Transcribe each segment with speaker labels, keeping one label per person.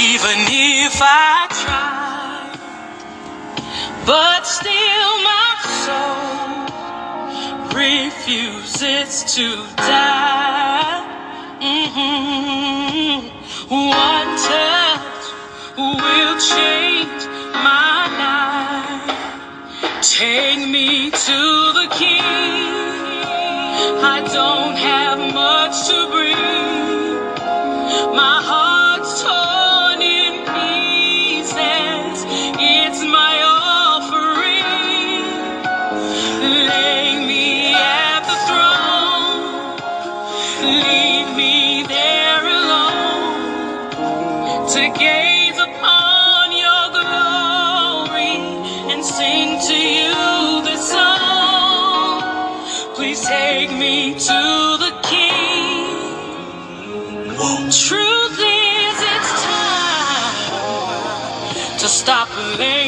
Speaker 1: even if I try. But still, my soul refuses to die. hmm One touch will change my life. Take me to the King. I don't have much to bring. My heart. me to the King. Truth is, it's time to stop blaming.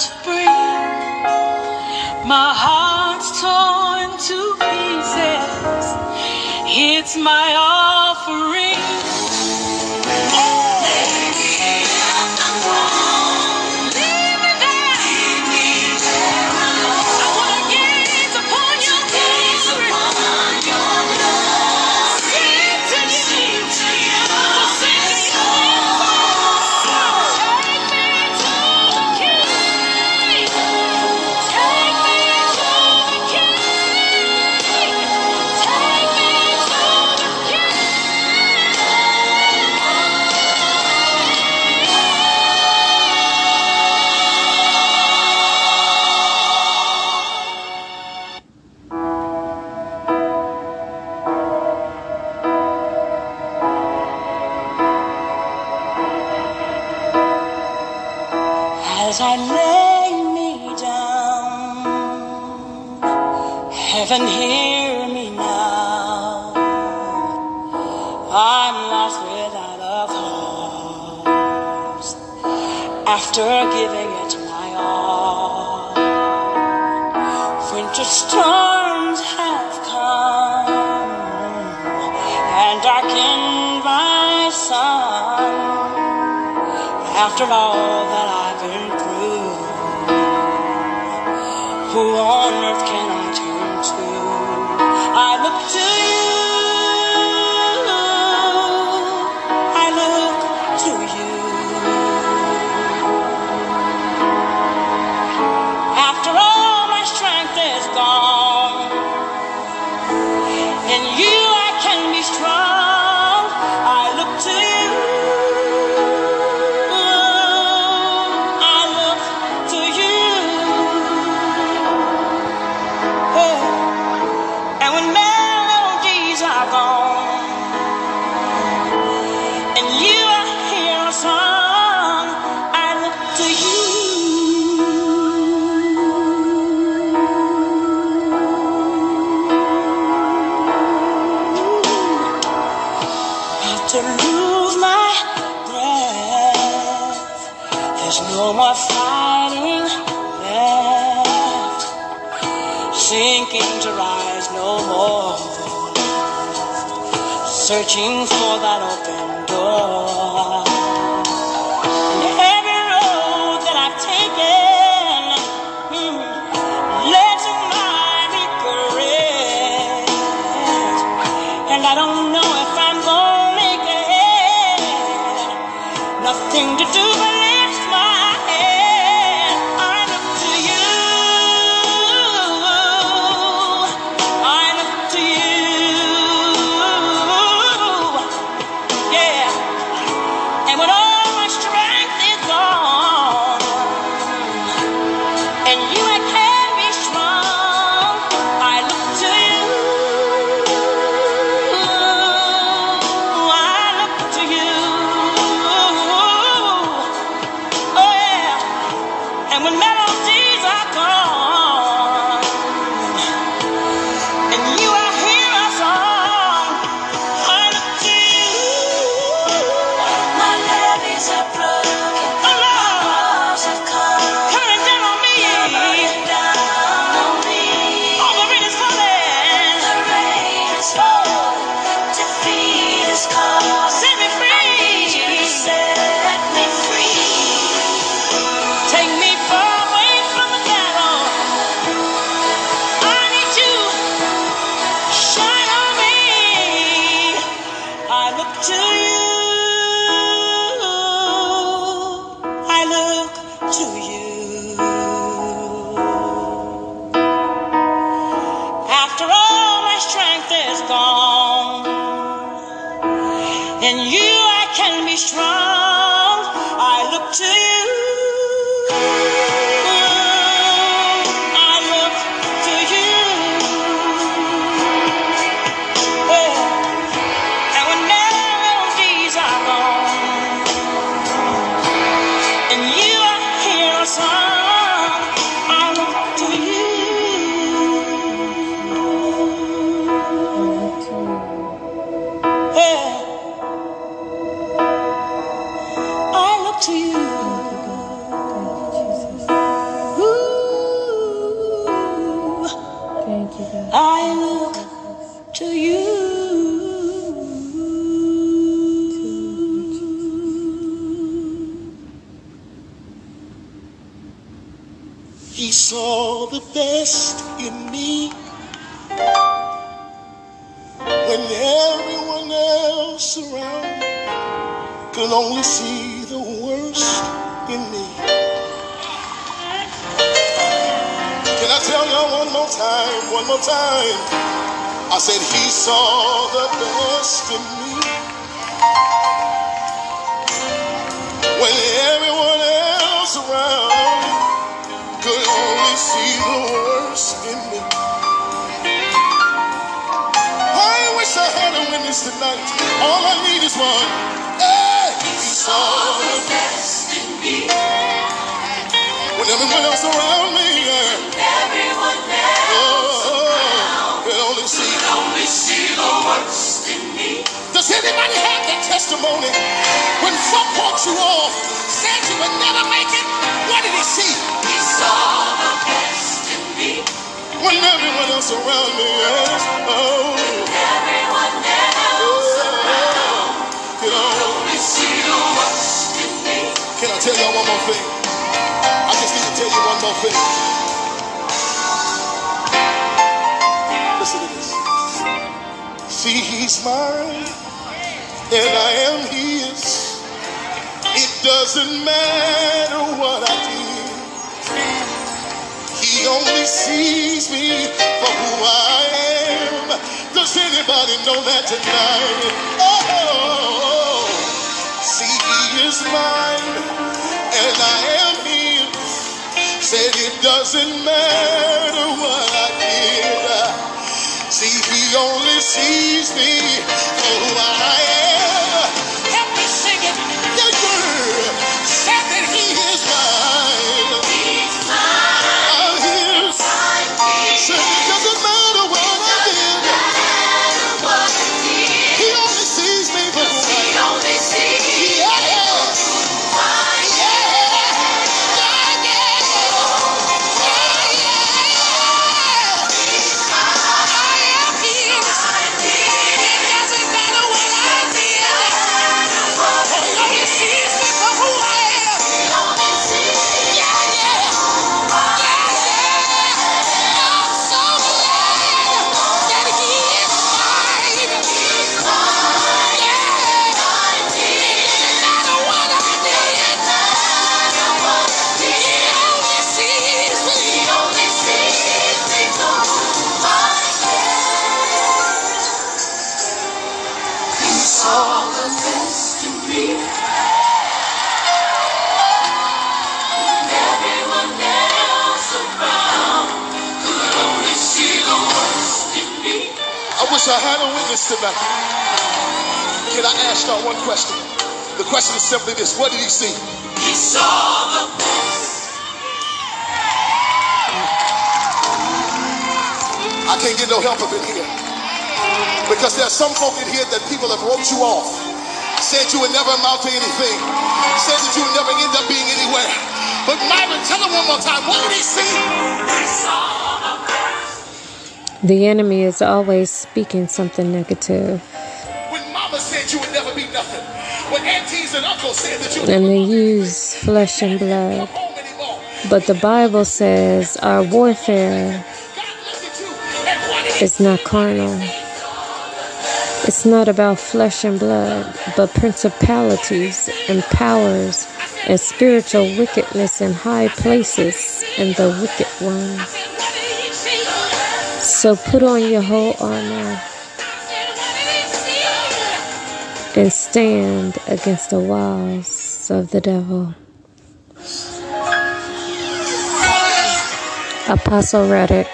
Speaker 1: to breathe. My heart's torn to pieces. It's my all. as I lay me down. Heaven, hear me now. I'm lost without a cause. After giving it my all, winter storms have come and darkened my sun. After all that I on earth can I? I
Speaker 2: don't know if I'm gonna make it. Nothing to do but
Speaker 3: had tonight. All I need is one. Hey, he saw the best in me when everyone else around me. Yeah.
Speaker 2: Everyone else
Speaker 3: Oh, could only see.
Speaker 2: only see the worst in me.
Speaker 3: Does anybody have that testimony? When folk walked you off, said you would never make it, what did he see?
Speaker 2: He saw the best in me.
Speaker 3: When everyone else around me is, oh, tell y'all one more thing? I just need to tell you one more thing. Listen to this. See, he's mine, and I am his. It doesn't matter what I did. He only sees me for who I am. Does anybody know that tonight? Oh, oh, oh, oh. see, he is mine, and I am his. Said it doesn't matter what I did. See, he only sees me for who I am.
Speaker 4: Tonight. Can I ask y'all one question? The question is simply this What did he see? He saw the I can't get no help up in here. Because there's some folk in here that people have wrote you off. Said you would never amount to anything. Said that you would never end up being anywhere. But Myron, tell him one more time. What did he see?
Speaker 5: The enemy is always speaking something negative.
Speaker 4: When mama said you would never be nothing. When aunties and uncles said that you would
Speaker 5: And they use flesh and blood. But the Bible says our warfare
Speaker 4: God looked at you and what did he
Speaker 5: is not carnal. It's not about flesh and blood, but principalities and powers and spiritual wickedness in high places and the wicked one. So put on your whole armor and stand against the wiles of the devil. Apostle Reddick.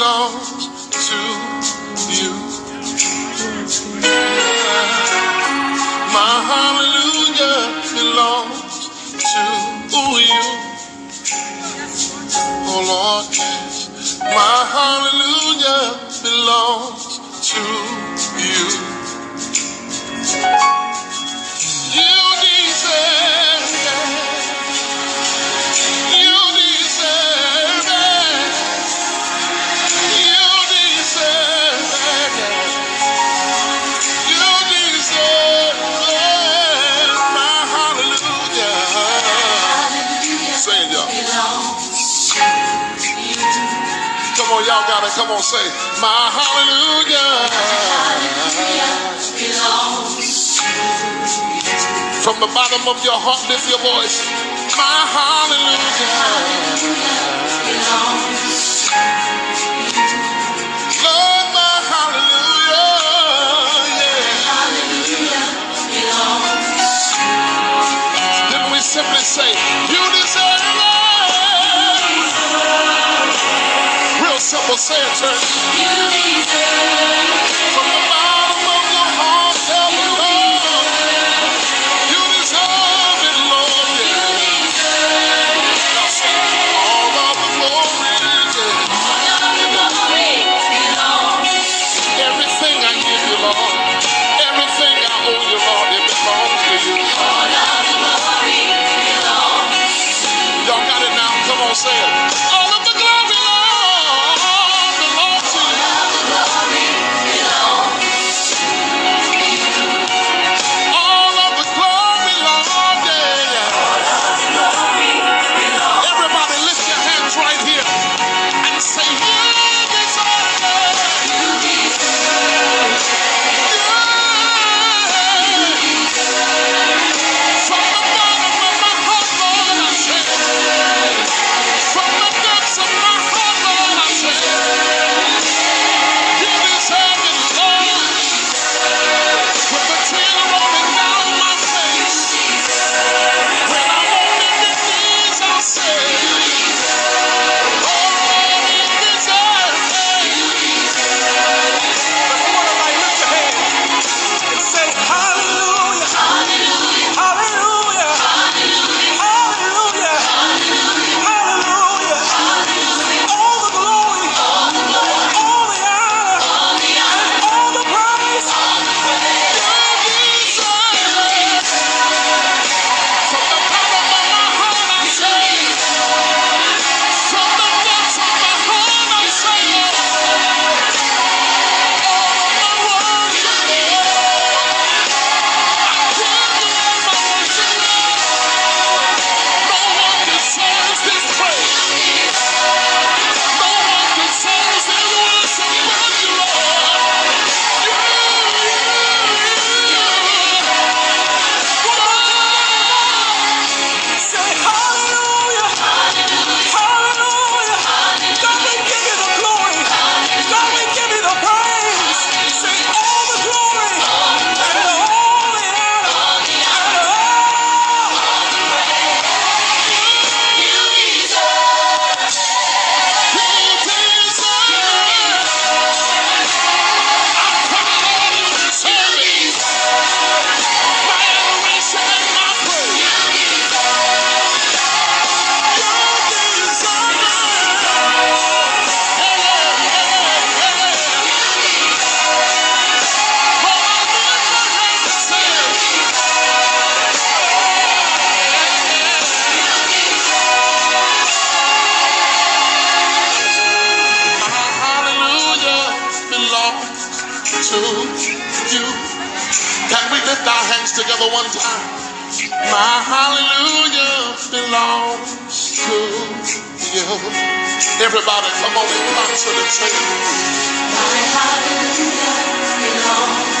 Speaker 4: Belongs on, say my hallelujah. From the bottom of your heart, lift your voice. My hallelujah. My hallelujah. Then we simply say, Simple, say it, church. From to you.
Speaker 1: Can we lift our hands together one time? My hallelujah belongs to you. Everybody, come on in concert the table. My hallelujah belongs